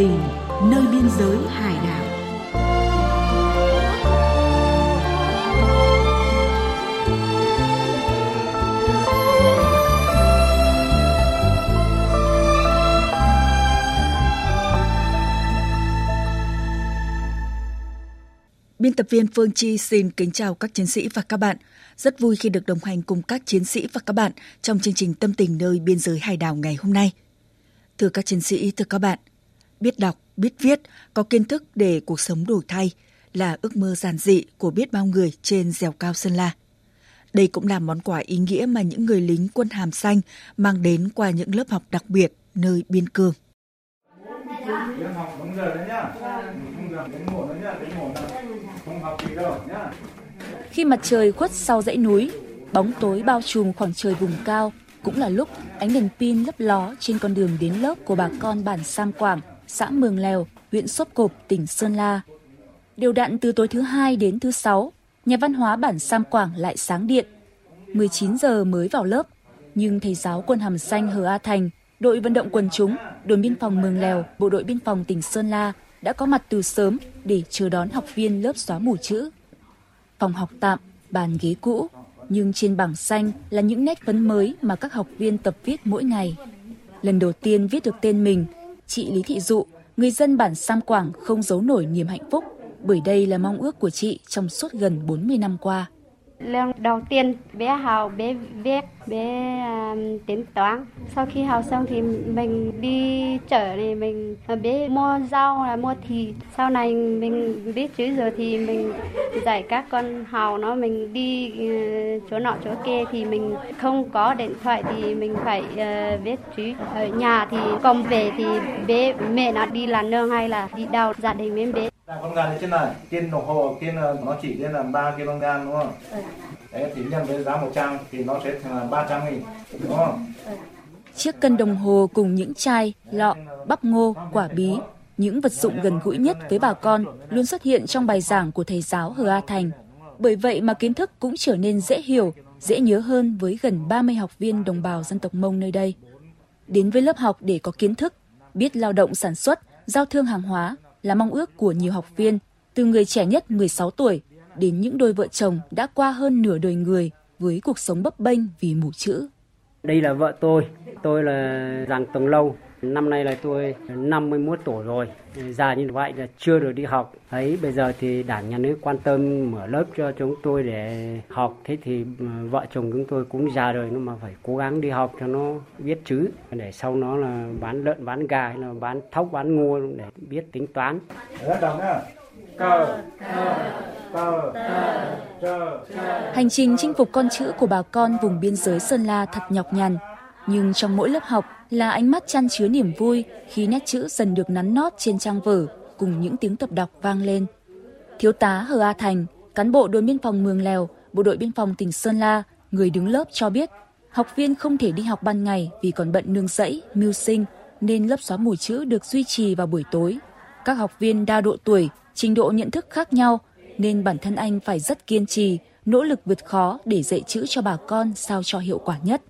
tình nơi biên giới hải đảo. Biên tập viên Phương Chi xin kính chào các chiến sĩ và các bạn. Rất vui khi được đồng hành cùng các chiến sĩ và các bạn trong chương trình Tâm tình nơi biên giới hải đảo ngày hôm nay. Thưa các chiến sĩ, thưa các bạn, biết đọc, biết viết, có kiến thức để cuộc sống đổi thay là ước mơ giản dị của biết bao người trên dẻo cao Sơn La. Đây cũng là món quà ý nghĩa mà những người lính quân hàm xanh mang đến qua những lớp học đặc biệt nơi biên cương. Khi mặt trời khuất sau dãy núi, bóng tối bao trùm khoảng trời vùng cao, cũng là lúc ánh đèn pin lấp ló trên con đường đến lớp của bà con bản Sam Quảng, xã Mường Lèo, huyện Sốp Cộp, tỉnh Sơn La. Điều đặn từ tối thứ hai đến thứ sáu, nhà văn hóa bản Sam Quảng lại sáng điện. 19 giờ mới vào lớp, nhưng thầy giáo quân hàm xanh Hờ A Thành, đội vận động quần chúng, đồn biên phòng Mường Lèo, bộ đội biên phòng tỉnh Sơn La đã có mặt từ sớm để chờ đón học viên lớp xóa mù chữ. Phòng học tạm, bàn ghế cũ, nhưng trên bảng xanh là những nét phấn mới mà các học viên tập viết mỗi ngày. Lần đầu tiên viết được tên mình, chị Lý Thị Dụ, người dân bản Sam Quảng không giấu nổi niềm hạnh phúc, bởi đây là mong ước của chị trong suốt gần 40 năm qua. Lần đầu tiên bé học, bé viết, bé à, um, tính toán. Sau khi học xong thì mình đi chợ thì mình à, bé mua rau là mua thịt. Sau này mình biết chữ rồi thì mình dạy các con hào nó mình đi uh, chỗ nọ chỗ kia thì mình không có điện thoại thì mình phải uh, viết chữ. Ở nhà thì còn về thì bé mẹ nó đi làm nương hay là đi đâu gia đình bên bé con gà trên này trên đồng hồ trên nó chỉ lên là 3 kg đúng không? Ừ. Đấy thì nhân với giá 100 thì nó sẽ thành là 300 nghìn đúng không? Chiếc cân đồng hồ cùng những chai, lọ, bắp ngô, quả bí, những vật dụng gần gũi nhất với bà con luôn xuất hiện trong bài giảng của thầy giáo Hờ A Thành. Bởi vậy mà kiến thức cũng trở nên dễ hiểu, dễ nhớ hơn với gần 30 học viên đồng bào dân tộc Mông nơi đây. Đến với lớp học để có kiến thức, biết lao động sản xuất, giao thương hàng hóa, là mong ước của nhiều học viên, từ người trẻ nhất 16 tuổi đến những đôi vợ chồng đã qua hơn nửa đời người với cuộc sống bấp bênh vì mù chữ. Đây là vợ tôi, tôi là Giàng Tùng Lâu, Năm nay là tôi 51 tuổi rồi, già như vậy là chưa được đi học. Ấy bây giờ thì đảng nhà nước quan tâm mở lớp cho chúng tôi để học. Thế thì ừ, vợ chồng chúng tôi cũng già rồi nhưng mà phải cố gắng đi học cho nó biết chữ để sau nó là bán lợn, bán gà hay là bán thóc, bán ngô để biết tính toán. Hành trình chinh phục con chữ của bà con vùng biên giới Sơn La thật nhọc nhằn. Nhưng trong mỗi lớp học là ánh mắt chăn chứa niềm vui khi nét chữ dần được nắn nót trên trang vở cùng những tiếng tập đọc vang lên. Thiếu tá Hờ A Thành, cán bộ đồn biên phòng Mường Lèo, bộ đội biên phòng tỉnh Sơn La, người đứng lớp cho biết, học viên không thể đi học ban ngày vì còn bận nương rẫy, mưu sinh, nên lớp xóa mù chữ được duy trì vào buổi tối. Các học viên đa độ tuổi, trình độ nhận thức khác nhau, nên bản thân anh phải rất kiên trì, nỗ lực vượt khó để dạy chữ cho bà con sao cho hiệu quả nhất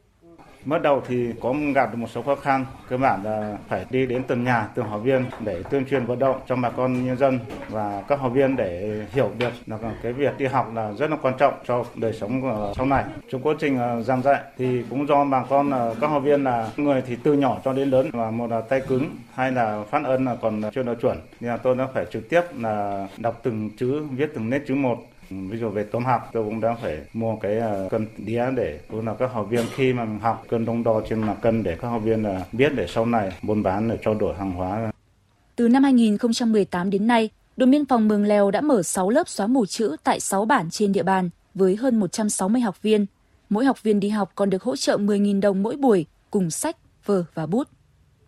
mới đầu thì có gặp được một số khó khăn, cơ bản là phải đi đến từng nhà, từng học viên để tuyên truyền vận động cho bà con nhân dân và các học viên để hiểu được là cái việc đi học là rất là quan trọng cho đời sống sau này. Trong quá trình ờ, giảng dạy thì cũng do bà con ờ, các học viên là người thì từ nhỏ cho đến lớn và một là tay cứng hay là phát âm là còn chưa được chuẩn nên là tôi đã phải trực tiếp là đọc từng chữ, viết từng nét chữ một Ví dụ về tôm học tôi cũng đang phải mua cái à, cân đĩa để cũng là các học viên khi mà học cân đông đo trên mặt cân để các học viên là biết để sau này buôn bán để trao đổi hàng hóa. Từ năm 2018 đến nay, đồn biên phòng Mường Lèo đã mở 6 lớp xóa mù chữ tại 6 bản trên địa bàn với hơn 160 học viên. Mỗi học viên đi học còn được hỗ trợ 10.000 đồng mỗi buổi cùng sách, vở và bút.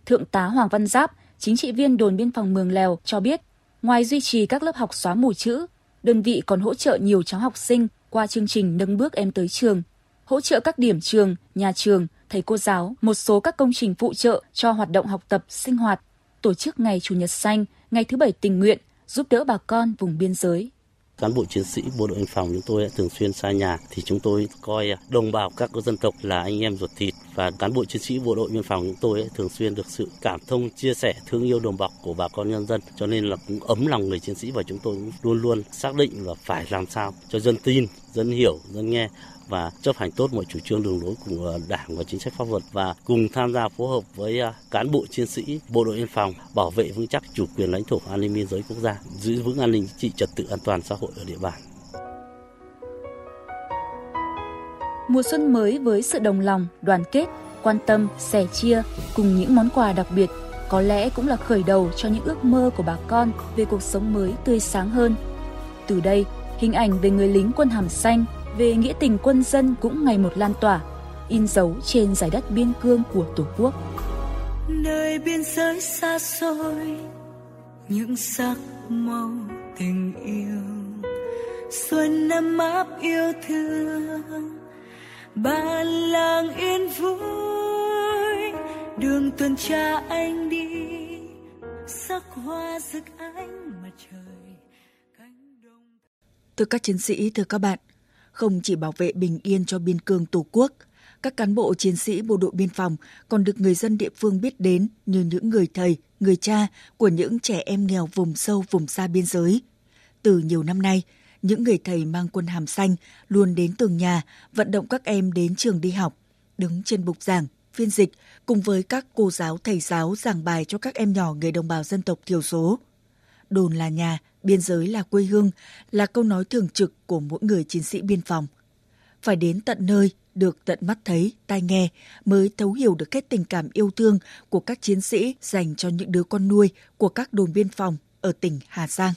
Thượng tá Hoàng Văn Giáp, chính trị viên đồn biên phòng Mường Lèo cho biết, ngoài duy trì các lớp học xóa mù chữ, đơn vị còn hỗ trợ nhiều cháu học sinh qua chương trình nâng bước em tới trường, hỗ trợ các điểm trường, nhà trường, thầy cô giáo, một số các công trình phụ trợ cho hoạt động học tập, sinh hoạt, tổ chức ngày Chủ nhật xanh, ngày thứ bảy tình nguyện, giúp đỡ bà con vùng biên giới cán bộ chiến sĩ bộ đội biên phòng chúng tôi thường xuyên xa nhà. Thì chúng tôi coi à, đồng bào các dân tộc là anh em ruột thịt. Và cán bộ chiến sĩ bộ đội biên phòng chúng tôi thường xuyên được sự cảm thông, chia sẻ, thương yêu đồng bọc của bà con nhân dân. Cho nên là cũng ấm lòng người chiến sĩ và chúng tôi cũng luôn luôn xác định là phải làm sao cho dân tin dân hiểu dân nghe và chấp hành tốt mọi chủ trương đường lối của ờ, Đảng và chính sách pháp luật và cùng tham gia phối hợp với ờ, cán bộ chiến sĩ bộ đội biên phòng bảo vệ vững chắc chủ quyền lãnh thổ an ninh biên giới quốc gia, giữ vững an ninh chính trị trật tự an toàn xã hội ở địa bàn. Mùa xuân mới với sự đồng lòng, đoàn kết, quan tâm, sẻ chia cùng những món quà đặc biệt có lẽ cũng là khởi đầu cho những ước mơ của bà con về cuộc sống mới tươi sáng hơn. Từ đây, hình ảnh về người lính quân hàm xanh, về nghĩa tình quân dân cũng ngày một lan tỏa, in dấu trên giải đất biên cương của Tổ quốc. Nơi biên giới xa xôi, những sắc màu tình yêu, xuân năm áp yêu thương bản làng yên vui. Đường tuần tra anh đi sắc hoa rực ánh mặt trời thưa các chiến sĩ thưa các bạn không chỉ bảo vệ bình yên cho biên cương tổ quốc các cán bộ chiến sĩ bộ đội biên phòng còn được người dân địa phương biết đến như những người thầy, người cha của những trẻ em nghèo vùng sâu vùng xa biên giới. Từ nhiều năm nay, những người thầy mang quân hàm xanh luôn đến từng nhà vận động các em đến trường đi học, đứng trên bục giảng, phiên dịch cùng với các cô giáo thầy giáo giảng bài cho các em nhỏ người đồng bào dân tộc thiểu số. Đồn là nhà, biên giới là quê hương là câu nói thường trực của mỗi người chiến sĩ biên phòng. Phải đến tận nơi, được tận mắt thấy, tai nghe mới thấu hiểu được cái tình cảm yêu thương của các chiến sĩ dành cho những đứa con nuôi của các đồn biên phòng ở tỉnh Hà Giang.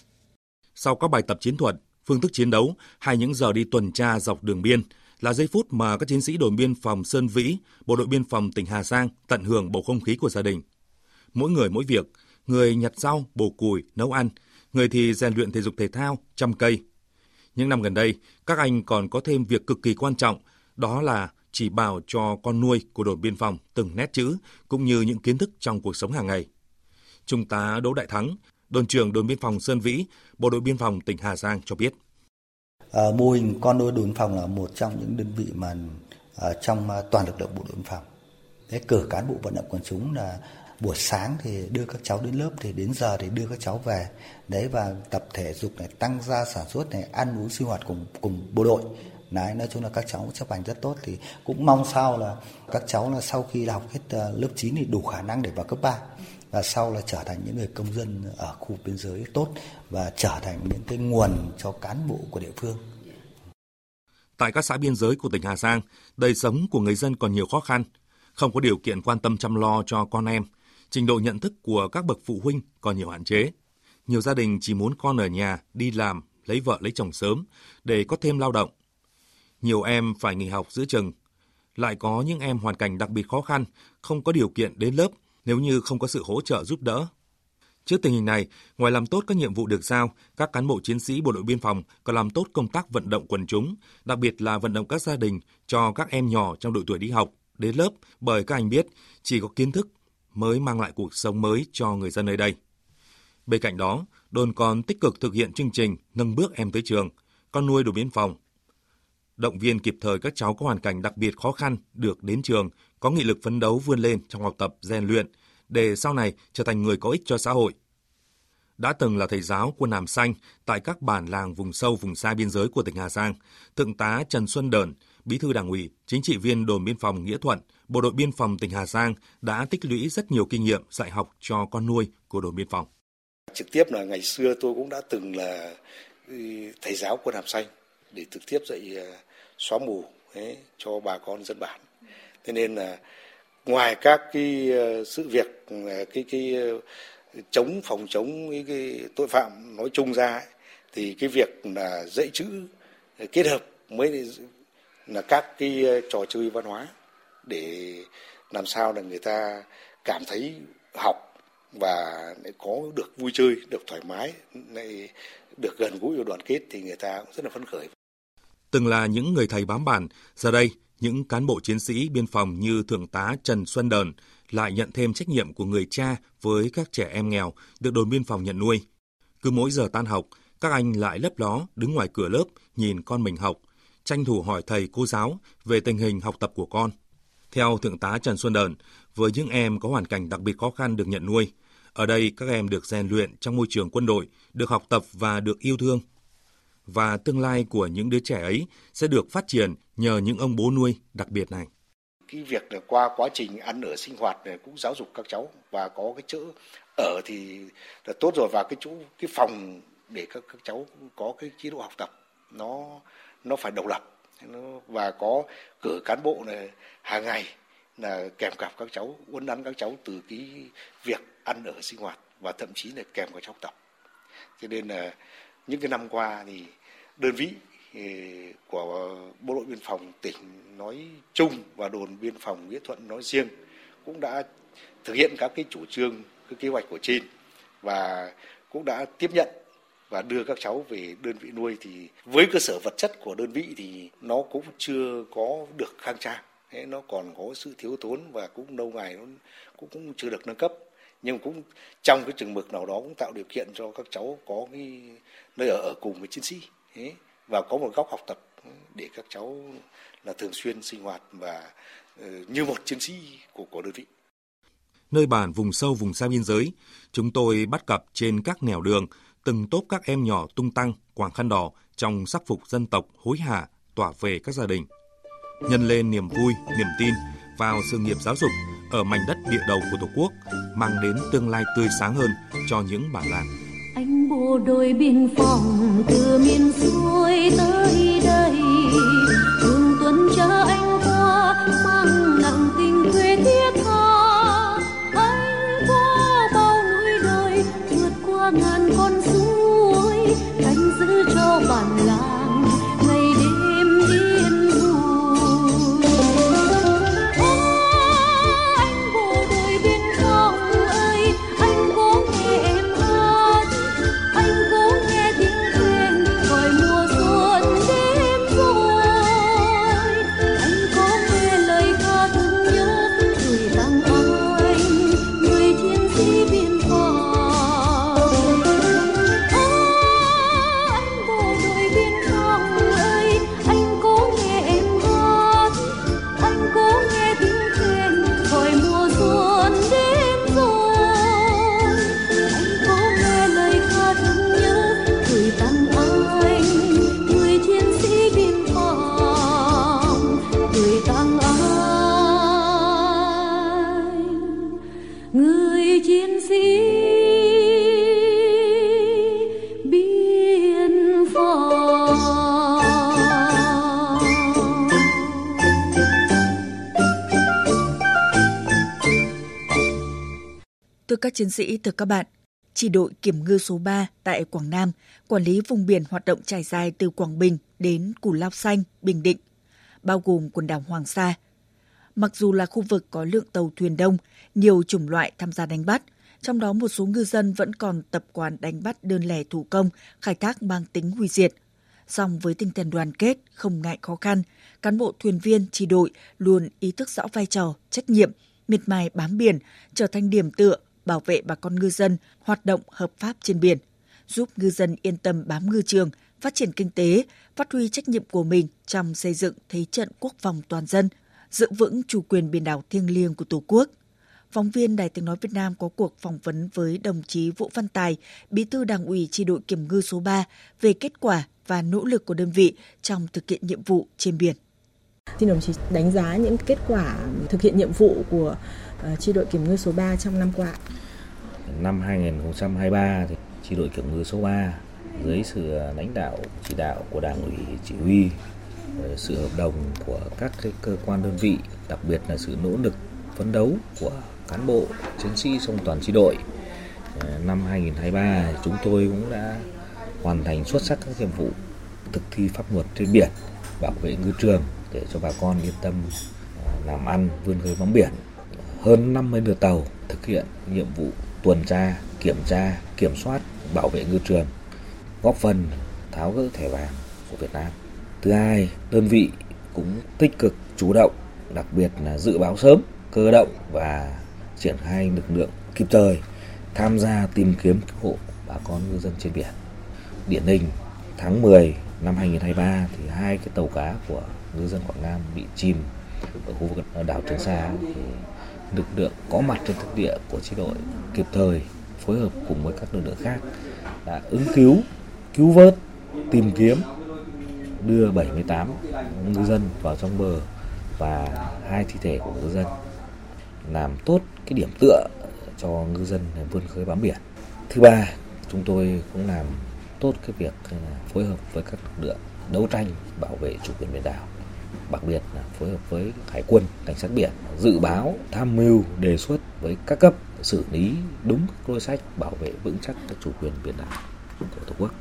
Sau các bài tập chiến thuật, phương thức chiến đấu hay những giờ đi tuần tra dọc đường biên là giây phút mà các chiến sĩ đồn biên phòng Sơn Vĩ, bộ đội biên phòng tỉnh Hà Giang tận hưởng bầu không khí của gia đình. Mỗi người mỗi việc, người nhặt rau, bổ củi, nấu ăn, người thì rèn luyện thể dục thể thao, chăm cây. Những năm gần đây, các anh còn có thêm việc cực kỳ quan trọng, đó là chỉ bảo cho con nuôi của đồn biên phòng từng nét chữ cũng như những kiến thức trong cuộc sống hàng ngày. Trung tá Đỗ Đại Thắng, đồn trưởng đồn biên phòng Sơn Vĩ, bộ đội biên phòng tỉnh Hà Giang cho biết. À, mô hình con nuôi đồn biên phòng là một trong những đơn vị mà à, trong à, toàn lực lượng bộ đội biên phòng. Thế cử cán bộ vận động quần chúng là buổi sáng thì đưa các cháu đến lớp thì đến giờ thì đưa các cháu về. Đấy và tập thể dục này tăng gia sản xuất này ăn uống sinh hoạt cùng cùng bộ đội. Đấy nói chung là các cháu chấp hành rất tốt. Thì cũng mong sao là các cháu là sau khi học hết ờ, lớp 9 thì đủ khả năng để vào cấp 3 và sau là trở thành những người công dân ở khu biên giới tốt và trở thành những cái nguồn cho cán bộ của địa phương. Tại các xã biên giới của tỉnh Hà Giang, đời sống của người dân còn nhiều khó khăn, không có điều kiện quan tâm chăm lo cho con em, trình độ nhận thức của các bậc phụ huynh còn nhiều hạn chế. Nhiều gia đình chỉ muốn con ở nhà đi làm, lấy vợ lấy chồng sớm để có thêm lao động. Nhiều em phải nghỉ học giữa chừng. Lại có những em hoàn cảnh đặc biệt khó khăn, không có điều kiện đến lớp nếu như không có sự hỗ trợ giúp đỡ. Trước tình hình này, ngoài làm tốt các nhiệm vụ được giao, các cán bộ chiến sĩ bộ đội biên phòng còn làm tốt công tác vận động quần chúng, đặc biệt là vận động các gia đình cho các em nhỏ trong độ tuổi đi học đến lớp bởi các anh biết chỉ có kiến thức mới mang lại cuộc sống mới cho người dân nơi đây. Bên cạnh đó, đồn còn tích cực thực hiện chương trình nâng bước em tới trường, con nuôi đồn biên phòng. Động viên kịp thời các cháu có hoàn cảnh đặc biệt khó khăn được đến trường có nghị lực phấn đấu vươn lên trong học tập, rèn luyện để sau này trở thành người có ích cho xã hội. Đã từng là thầy giáo quân hàm xanh tại các bản làng vùng sâu vùng xa biên giới của tỉnh Hà Giang, Thượng tá Trần Xuân Đờn, Bí thư Đảng ủy, chính trị viên đồn biên phòng Nghĩa Thuận, Bộ đội biên phòng tỉnh Hà Giang đã tích lũy rất nhiều kinh nghiệm dạy học cho con nuôi của đồn biên phòng. Trực tiếp là ngày xưa tôi cũng đã từng là ừ, thầy giáo quân hàm xanh để trực tiếp dạy à, xóa mù ấy, cho bà con dân bản thế nên là ngoài các cái ờ, sự việc ờ, cái cái ờ, chống phòng chống cái, cái tội phạm nói chung ra ấy, thì cái việc là dạy chữ kết hợp mới là các cái ờ, trò chơi văn hóa để làm sao là người ta cảm thấy học và lại có được vui chơi, được thoải mái, lại được gần gũi và đoàn kết thì người ta cũng rất là phấn khởi. Từng là những người thầy bám bản, giờ đây những cán bộ chiến sĩ biên phòng như Thượng tá Trần Xuân Đờn lại nhận thêm trách nhiệm của người cha với các trẻ em nghèo được đồn biên phòng nhận nuôi. Cứ mỗi giờ tan học, các anh lại lấp ló đứng ngoài cửa lớp nhìn con mình học, tranh thủ hỏi thầy cô giáo về tình hình học tập của con. Theo Thượng tá Trần Xuân Đờn, với những em có hoàn cảnh đặc biệt khó khăn được nhận nuôi, ở đây các em được rèn luyện trong môi trường quân đội, được học tập và được yêu thương. Và tương lai của những đứa trẻ ấy sẽ được phát triển nhờ những ông bố nuôi đặc biệt này cái việc là qua quá trình ăn ở sinh hoạt này cũng giáo dục các cháu và có cái chỗ ở thì là tốt rồi và cái chỗ cái phòng để các các cháu có cái chế độ học tập nó nó phải độc lập. Và có cử cán bộ này hàng ngày là kèm cặp các cháu, uốn nắn các cháu từ cái việc ăn ở sinh hoạt và thậm chí là kèm các cháu tập. Cho nên là những cái năm qua thì đơn vị ừ, của bộ đội biên phòng tỉnh nói chung và đồn biên phòng nghĩa thuận nói riêng cũng đã thực hiện các cái chủ trương, cái kế hoạch của trên và cũng đã tiếp nhận và đưa các cháu về đơn vị nuôi thì với cơ sở vật chất của đơn vị thì nó cũng chưa có được khang trang. Thế nó còn có sự thiếu thốn và cũng lâu ngày nó cũng cũng chưa được nâng cấp. Nhưng cũng trong cái chừng mực nào đó cũng tạo điều kiện cho các cháu có cái nơi ở, ở cùng với chiến sĩ. Thế và có một góc học tập để các cháu là thường xuyên sinh hoạt và ờ, như một chiến sĩ của của đơn vị. Nơi bản vùng sâu vùng xa biên giới, chúng tôi bắt gặp trên các nẻo đường từng tốp các em nhỏ tung tăng, quàng khăn đỏ trong sắc phục dân tộc hối hả tỏa về các gia đình. Nhân lên niềm vui, niềm tin vào sự nghiệp giáo dục ở mảnh đất địa đầu của Tổ quốc, mang đến tương lai tươi sáng hơn cho những bản làng. Anh bộ đội biên phòng từ miền xuôi tới đây, chiến sĩ, thưa các bạn, chỉ đội kiểm ngư số 3 tại Quảng Nam quản lý vùng biển hoạt động trải dài từ Quảng Bình đến Củ Lao Xanh, Bình Định, bao gồm quần đảo Hoàng Sa. Mặc dù là khu vực có lượng tàu thuyền đông, nhiều chủng loại tham gia đánh bắt, trong đó một số ngư dân vẫn còn tập quán đánh bắt đơn lẻ thủ công, khai thác mang tính hủy diệt. Song với tinh thần đoàn kết, không ngại khó khăn, cán bộ thuyền viên chỉ đội luôn ý thức rõ vai trò, trách nhiệm, miệt mài bám biển, trở thành điểm tựa, bảo vệ bà con ngư dân hoạt động hợp pháp trên biển, giúp ngư dân yên tâm bám ngư trường, phát triển kinh tế, phát huy trách nhiệm của mình trong xây dựng thế trận quốc phòng toàn dân, giữ vững chủ quyền biển đảo thiêng liêng của Tổ quốc. Phóng viên Đài Tiếng Nói Việt Nam có cuộc phỏng vấn với đồng chí Vũ Văn Tài, Bí thư Đảng ủy Chi đội Kiểm ngư số 3 về kết quả và nỗ lực của đơn vị trong thực hiện nhiệm vụ trên biển. Xin đồng chí đánh giá những kết quả thực hiện nhiệm vụ của ờ, chi đội kiểm ngư số 3 trong năm qua. Năm 2023 thì chi đội kiểm ngư số 3 dưới sự lãnh đạo chỉ đạo của Đảng ủy chỉ huy sự hợp đồng của các cái cơ quan đơn vị, đặc biệt là sự nỗ lực phấn đấu của cán bộ chiến sĩ trong toàn chi đội. Ờ, năm 2023 chúng tôi cũng đã hoàn thành xuất sắc các nhiệm vụ thực thi pháp luật trên biển, bảo vệ ngư trường để cho bà con yên tâm à, làm ăn vươn khơi bám biển. Hơn 50 lượt tàu thực hiện nhiệm vụ tuần tra, kiểm tra, kiểm soát, bảo vệ ngư trường, góp phần tháo gỡ thẻ vàng của Việt Nam. Thứ hai, đơn vị cũng tích cực chủ động, đặc biệt là dự báo sớm, cơ động và triển khai lực lượng kịp thời tham gia tìm kiếm cứu hộ bà con ngư dân trên biển. Điển hình tháng 10 năm 2023 thì hai cái tàu cá của ngư dân Quảng Nam bị chìm ở khu vực đảo Trường Sa thì lực lượng có mặt trên thực địa của chi đội kịp thời phối hợp cùng với các lực lượng khác đã ứng cứu, cứu vớt, tìm kiếm đưa 78 ngư dân vào trong bờ và hai thi thể của ngư dân làm tốt cái điểm tựa cho ngư dân vươn khơi bám biển. Thứ ba, chúng tôi cũng làm tốt cái việc ờ, phối hợp với các lực lượng đấu tranh bảo vệ chủ quyền biển đảo đặc biệt là phối hợp với hải quân, cảnh sát biển dự báo, tham mưu, đề xuất với các cấp xử lý đúng các đối sách bảo vệ vững chắc các chủ quyền biển đảo của tổ quốc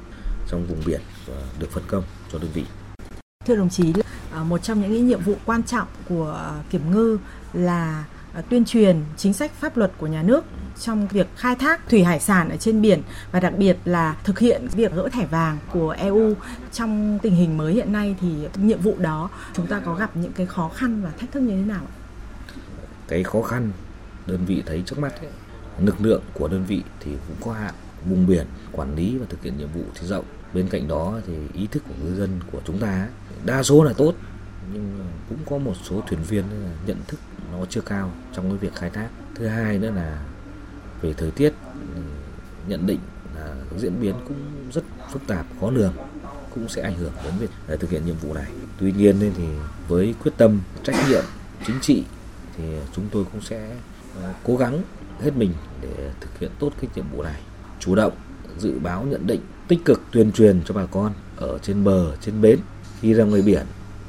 trong vùng biển được phân công cho đơn vị. Thưa đồng chí à, một trong những nhiệm vụ quan trọng của kiểm ngư là À, tuyên truyền chính sách pháp luật của nhà nước trong việc khai thác thủy hải sản ở trên biển và đặc biệt là thực hiện việc gỡ thẻ vàng của EU trong tình hình mới hiện nay thì nhiệm vụ đó chúng ta có gặp những cái khó khăn và thách thức như thế nào? Cái khó khăn đơn vị thấy trước mắt ấy, lực lượng của đơn vị thì cũng có hạn vùng biển quản lý và thực hiện nhiệm vụ thì rộng bên cạnh đó thì ý thức của ngư dân của chúng ta đa số là tốt nhưng cũng có một số thuyền viên nhận thức nó chưa cao trong cái việc khai thác. Thứ hai nữa là về thời tiết nhận định là diễn biến cũng rất phức tạp, khó lường, cũng sẽ ảnh hưởng đến việc ờ, thực hiện nhiệm vụ này. Tuy nhiên thì với quyết tâm, trách nhiệm chính trị thì chúng tôi cũng sẽ ờ, cố gắng hết mình để thực hiện tốt cái nhiệm vụ này. Chủ động dự báo, nhận định, tích cực tuyên truyền cho bà con ở trên bờ, trên bến, khi ra ngoài biển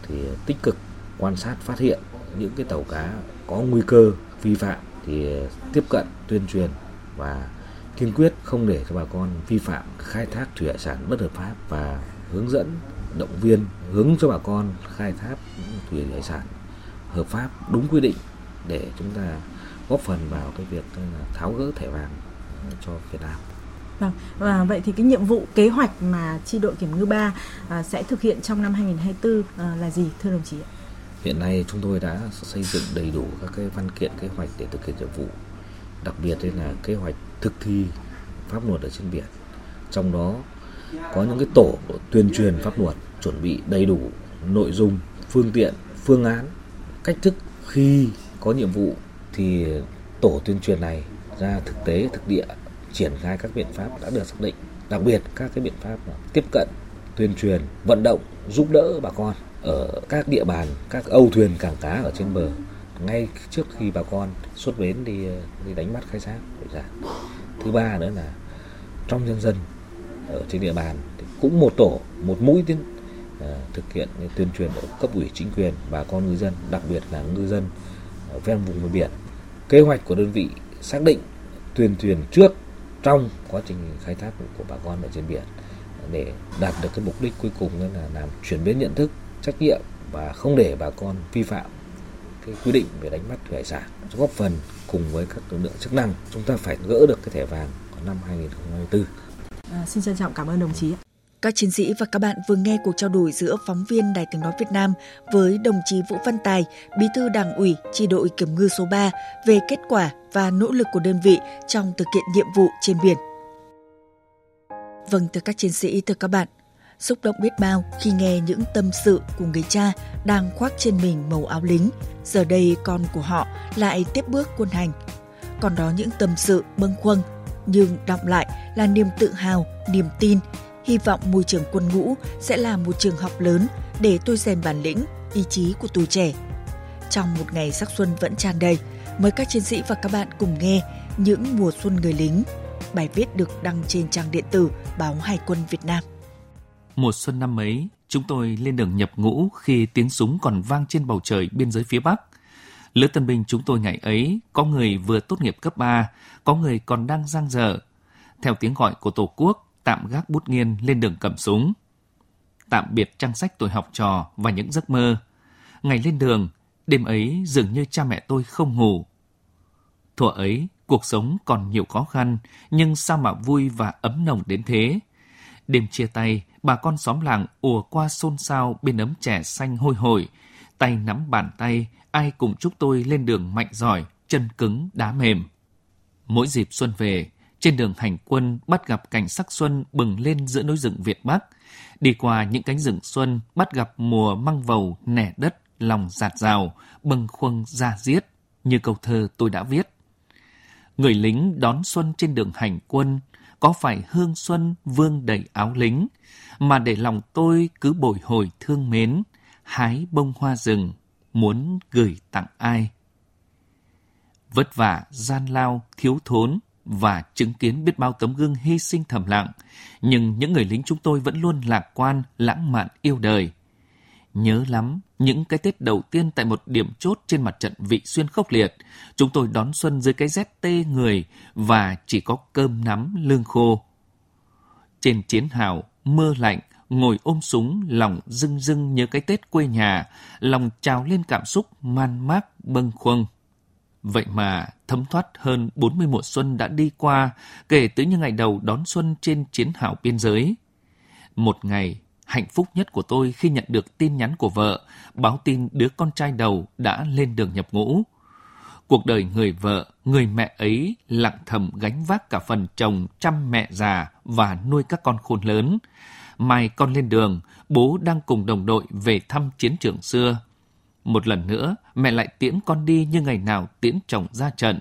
thì tích cực quan sát, phát hiện những cái tàu cá có nguy cơ vi phạm thì ờ, tiếp cận tuyên truyền và kiên quyết không để cho bà con vi phạm khai thác thủy hải sản bất hợp pháp và hướng dẫn động viên hướng cho bà con khai thác thủy hải sản hợp pháp đúng quy định để chúng ta góp phần vào cái việc ờ, tháo gỡ thẻ vàng ờ, cho Việt Nam. Vâng, và vậy thì cái nhiệm vụ kế hoạch mà chi đội kiểm ngư 3 à, sẽ thực hiện trong năm 2024 à, là gì thưa đồng chí ạ? Hiện nay chúng tôi đã xây dựng đầy đủ các cái văn kiện kế hoạch để thực hiện nhiệm vụ. Đặc biệt đây là kế hoạch thực thi pháp luật ở trên biển. Trong đó có những cái tổ tuyên truyền pháp luật chuẩn bị đầy đủ nội dung, phương tiện, phương án, cách thức khi có nhiệm vụ thì tổ tuyên truyền này ra thực tế thực địa triển khai các biện pháp đã được xác định đặc biệt các cái biện pháp tiếp cận tuyên truyền vận động giúp đỡ bà con ở các địa bàn, các âu thuyền cảng cá ở trên bờ. Ngay trước khi bà con xuất bến đi đi đánh bắt khai thác thủy sản. Thứ ba nữa là trong nhân dân ở trên địa bàn thì cũng một tổ, một mũi tiến ờ, thực hiện tuyên truyền ở cấp ủy chính quyền, bà con ngư dân, đặc biệt là ngư dân ở ven vùng bờ biển. Kế hoạch của đơn vị xác định, tuyên truyền trước trong quá trình khai thác của bà con ở trên biển để đạt được cái mục đích cuối cùng là làm chuyển biến nhận thức trách nhiệm và không để bà con vi phạm cái quy định về đánh bắt thủy hải sản góp phần cùng với các lực lượng chức năng chúng ta phải gỡ được cái thẻ vàng của năm 2024. À, xin trân trọng cảm ơn đồng chí. Các chiến sĩ và các bạn vừa nghe cuộc trao đổi giữa phóng viên Đài tiếng nói Việt Nam với đồng chí Vũ Văn Tài, Bí thư Đảng ủy, chi đội kiểm ngư số 3 về kết quả và nỗ lực của đơn vị trong thực hiện nhiệm vụ trên biển. Vâng, thưa các chiến sĩ, thưa các bạn, xúc động biết bao khi nghe những tâm sự của người cha đang khoác trên mình màu áo lính. Giờ đây con của họ lại tiếp bước quân hành. Còn đó những tâm sự bâng khuâng, nhưng đọng lại là niềm tự hào, niềm tin, hy vọng môi trường quân ngũ sẽ là một trường học lớn để tôi rèn bản lĩnh, ý chí của tuổi trẻ. Trong một ngày sắc xuân vẫn tràn đầy, mời các chiến sĩ và các bạn cùng nghe những mùa xuân người lính. Bài viết được đăng trên trang điện tử báo Hải quân Việt Nam. Mùa xuân năm ấy, chúng tôi lên đường nhập ngũ khi tiếng súng còn vang trên bầu trời biên giới phía Bắc. Lứa tân binh chúng tôi ngày ấy, có người vừa tốt nghiệp cấp 3, có người còn đang giang dở. Theo tiếng gọi của Tổ quốc, tạm gác bút nghiên lên đường cầm súng. Tạm biệt trang sách tuổi học trò và những giấc mơ. Ngày lên đường, đêm ấy dường như cha mẹ tôi không ngủ. Thuở ấy, cuộc sống còn nhiều khó khăn, nhưng sao mà vui và ấm nồng đến thế. Đêm chia tay, bà con xóm làng ùa qua xôn xao bên ấm trẻ xanh hôi hổi, tay nắm bàn tay, ai cùng chúc tôi lên đường mạnh giỏi, chân cứng, đá mềm. Mỗi dịp xuân về, trên đường hành quân bắt gặp cảnh sắc xuân bừng lên giữa núi rừng Việt Bắc, đi qua những cánh rừng xuân bắt gặp mùa măng vầu nẻ đất lòng giạt rào, bâng khuâng ra giết, như câu thơ tôi đã viết. Người lính đón xuân trên đường hành quân, có phải hương xuân vương đầy áo lính, mà để lòng tôi cứ bồi hồi thương mến, hái bông hoa rừng, muốn gửi tặng ai. Vất vả, gian lao, thiếu thốn và chứng kiến biết bao tấm gương hy sinh thầm lặng, nhưng những người lính chúng tôi vẫn luôn lạc quan, lãng mạn, yêu đời. Nhớ lắm những cái Tết đầu tiên tại một điểm chốt trên mặt trận Vị Xuyên khốc liệt, chúng tôi đón xuân dưới cái rét tê người và chỉ có cơm nắm lương khô. Trên chiến hào, mưa lạnh, ngồi ôm súng, lòng rưng rưng nhớ cái Tết quê nhà, lòng trào lên cảm xúc man mác bâng khuâng. Vậy mà thấm thoát hơn 40 mùa xuân đã đi qua kể từ những ngày đầu đón xuân trên chiến hào biên giới. Một ngày, hạnh phúc nhất của tôi khi nhận được tin nhắn của vợ, báo tin đứa con trai đầu đã lên đường nhập ngũ. Cuộc đời người vợ, người mẹ ấy lặng thầm gánh vác cả phần chồng chăm mẹ già và nuôi các con khôn lớn. Mai con lên đường, bố đang cùng đồng đội về thăm chiến trường xưa. Một lần nữa, mẹ lại tiễn con đi như ngày nào tiễn chồng ra trận.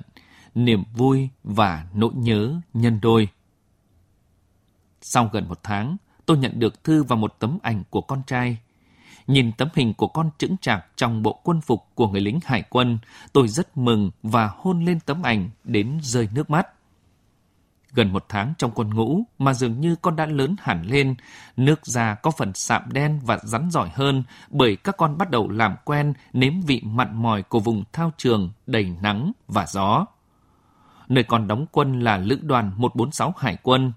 Niềm vui và nỗi nhớ nhân đôi. Sau gần một tháng, tôi nhận được thư và một tấm ảnh của con trai. Nhìn tấm hình của con chững chạc trong bộ quân phục của người lính hải quân, tôi rất mừng và hôn lên tấm ảnh đến rơi nước mắt. Gần một tháng trong quân ngũ mà dường như con đã lớn hẳn lên, nước da có phần sạm đen và rắn giỏi hơn bởi các con bắt đầu làm quen nếm vị mặn mòi của vùng thao trường đầy nắng và gió. Nơi con đóng quân là lữ đoàn 146 Hải quân.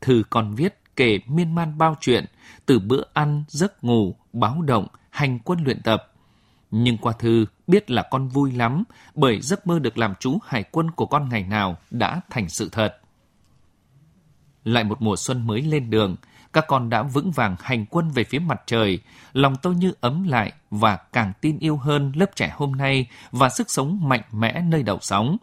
Thư con viết kể miên man bao chuyện, từ bữa ăn, giấc ngủ, báo động, hành quân luyện tập. Nhưng qua thư biết là con vui lắm bởi giấc mơ được làm chú hải quân của con ngày nào đã thành sự thật. Lại một mùa xuân mới lên đường, các con đã vững vàng hành quân về phía mặt trời, lòng tôi như ấm lại và càng tin yêu hơn lớp trẻ hôm nay và sức sống mạnh mẽ nơi đầu sóng.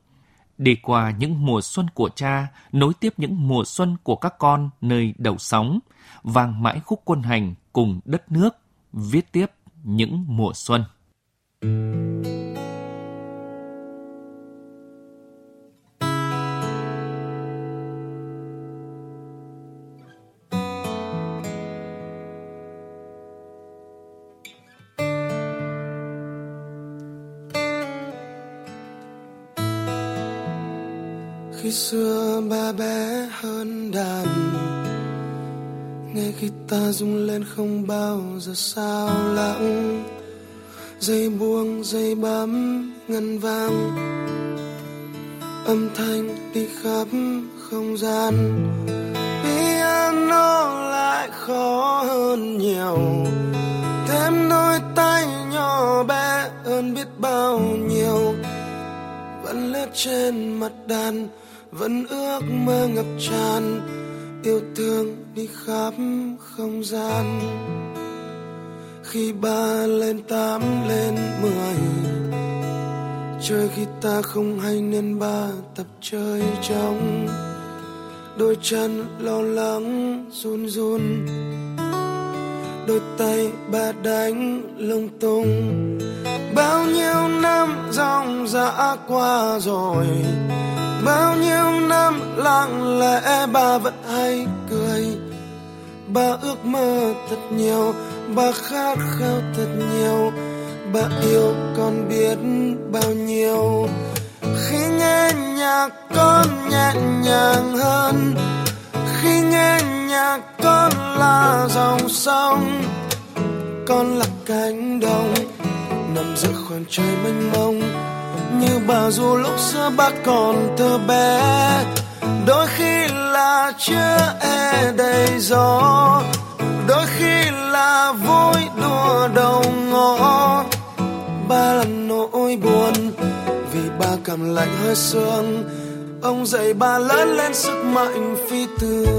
Đi qua những mùa xuân của cha, nối tiếp những mùa xuân của các con nơi đầu sóng, vang mãi khúc quân hành cùng đất nước, viết tiếp những mùa xuân. Thank you. Khi xưa ba bé hơn đàn. Nghe ta rung lên không bao giờ sao lãng. Dây buông dây bấm ngân vang. Âm thanh đi khắp không gian. Piano lại khó hơn nhiều. Thêm đôi tay nhỏ bé hơn biết bao nhiêu. Vẫn lướt trên mặt đàn vẫn ước mơ ngập tràn, yêu thương đi khắp không gian. Khi ba lên tám lên mười, chơi khi ta không hay nên ba tập chơi trong đôi chân lo lắng, run run. Đôi tay ba đánh lung tung. Bao nhiêu năm dòng dã qua rồi bao nhiêu năm lặng lẽ bà vẫn hay cười. Bà ước mơ thật nhiều, bà khát khao thật nhiều. Bà yêu con biết bao nhiêu. Khi nghe nhạc con nhẹ nhàng hơn. Khi nghe nhạc con là dòng sông. Con là cánh đồng nằm giữa khoảng trời mênh mông như bà dù lúc xưa bác còn thơ bé. Đôi khi là chưa e đầy gió. Đôi khi là vui đùa đầu ngõ. Ba là nỗi buồn vì ba cảm lạnh hơi sương. Ông dạy ba lớn lên sức mạnh phi thường.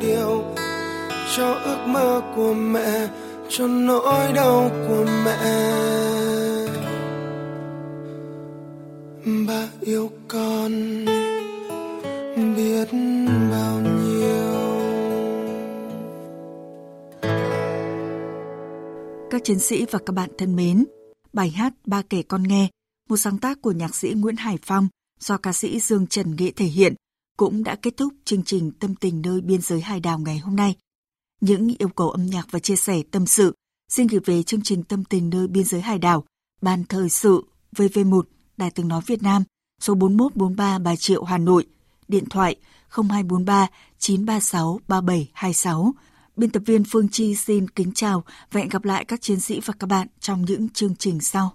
Điều cho ước mơ của mẹ cho nỗi đau của mẹ. Ba yêu con biết bao nhiêu. Các chiến sĩ và các bạn thân mến, bài hát Ba kể con nghe, một sáng tác của nhạc sĩ Nguyễn Hải Phong do ca sĩ Dương Trần nghệ thể hiện, cũng đã kết thúc chương trình Tâm tình nơi biên giới hải đảo ngày hôm nay. Những yêu cầu âm nhạc và chia sẻ tâm sự xin gửi về chương trình Tâm tình nơi biên giới hải đảo, Ban Thời sự VV1, Đài Tiếng Nói Việt Nam, số 4143 Bà Triệu, Hà Nội, điện thoại 0243 936 3726. Biên tập viên Phương Chi xin kính chào và hẹn gặp lại các chiến sĩ và các bạn trong những chương trình sau.